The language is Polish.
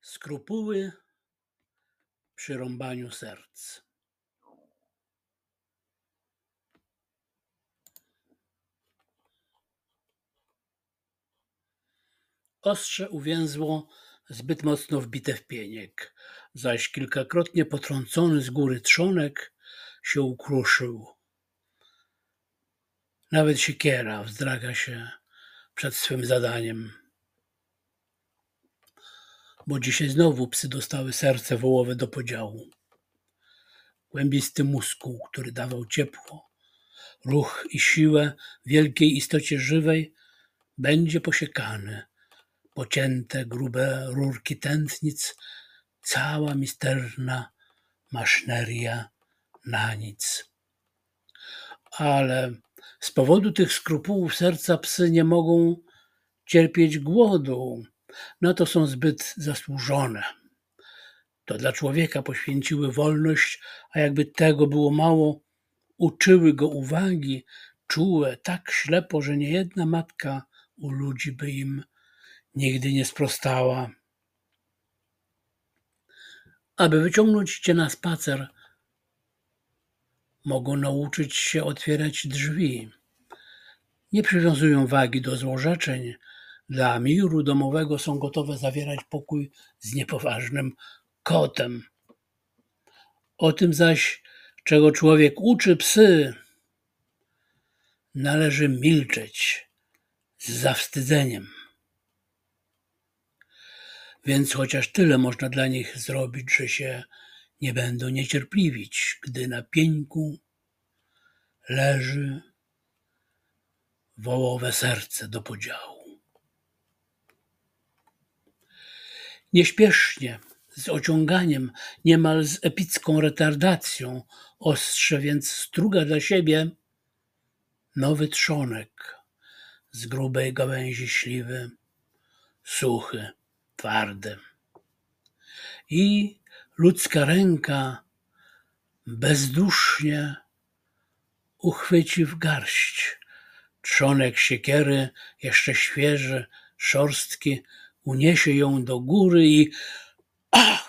Skrupuły przy rąbaniu serc. Ostrze uwięzło zbyt mocno wbite w pieniek, zaś kilkakrotnie potrącony z góry trzonek się ukruszył. Nawet siekiera wzdraga się przed swym zadaniem. Bo dzisiaj znowu psy dostały serce wołowe do podziału. Głębisty muskuł, który dawał ciepło, ruch i siłę wielkiej istocie żywej, będzie posiekany. Pocięte grube rurki tętnic, cała misterna maszyneria na nic. Ale z powodu tych skrupułów serca psy nie mogą cierpieć głodu. Na to są zbyt zasłużone. To dla człowieka poświęciły wolność, a jakby tego było mało, uczyły go uwagi, czułe, tak ślepo, że niejedna matka u ludzi by im nigdy nie sprostała. Aby wyciągnąć cię na spacer, mogą nauczyć się otwierać drzwi. Nie przywiązują wagi do złorzeczeń. Dla miru domowego są gotowe zawierać pokój z niepoważnym kotem. O tym zaś, czego człowiek uczy psy, należy milczeć z zawstydzeniem. Więc chociaż tyle można dla nich zrobić, że się nie będą niecierpliwić, gdy na pieńku leży wołowe serce do podziału. Nieśpiesznie, z ociąganiem, niemal z epicką retardacją, ostrze więc struga dla siebie nowy trzonek z grubej gałęzi śliwy, suchy, twardy. I ludzka ręka bezdusznie uchwyci w garść. Trzonek siekiery, jeszcze świeży, szorstki, uniesie ją do góry i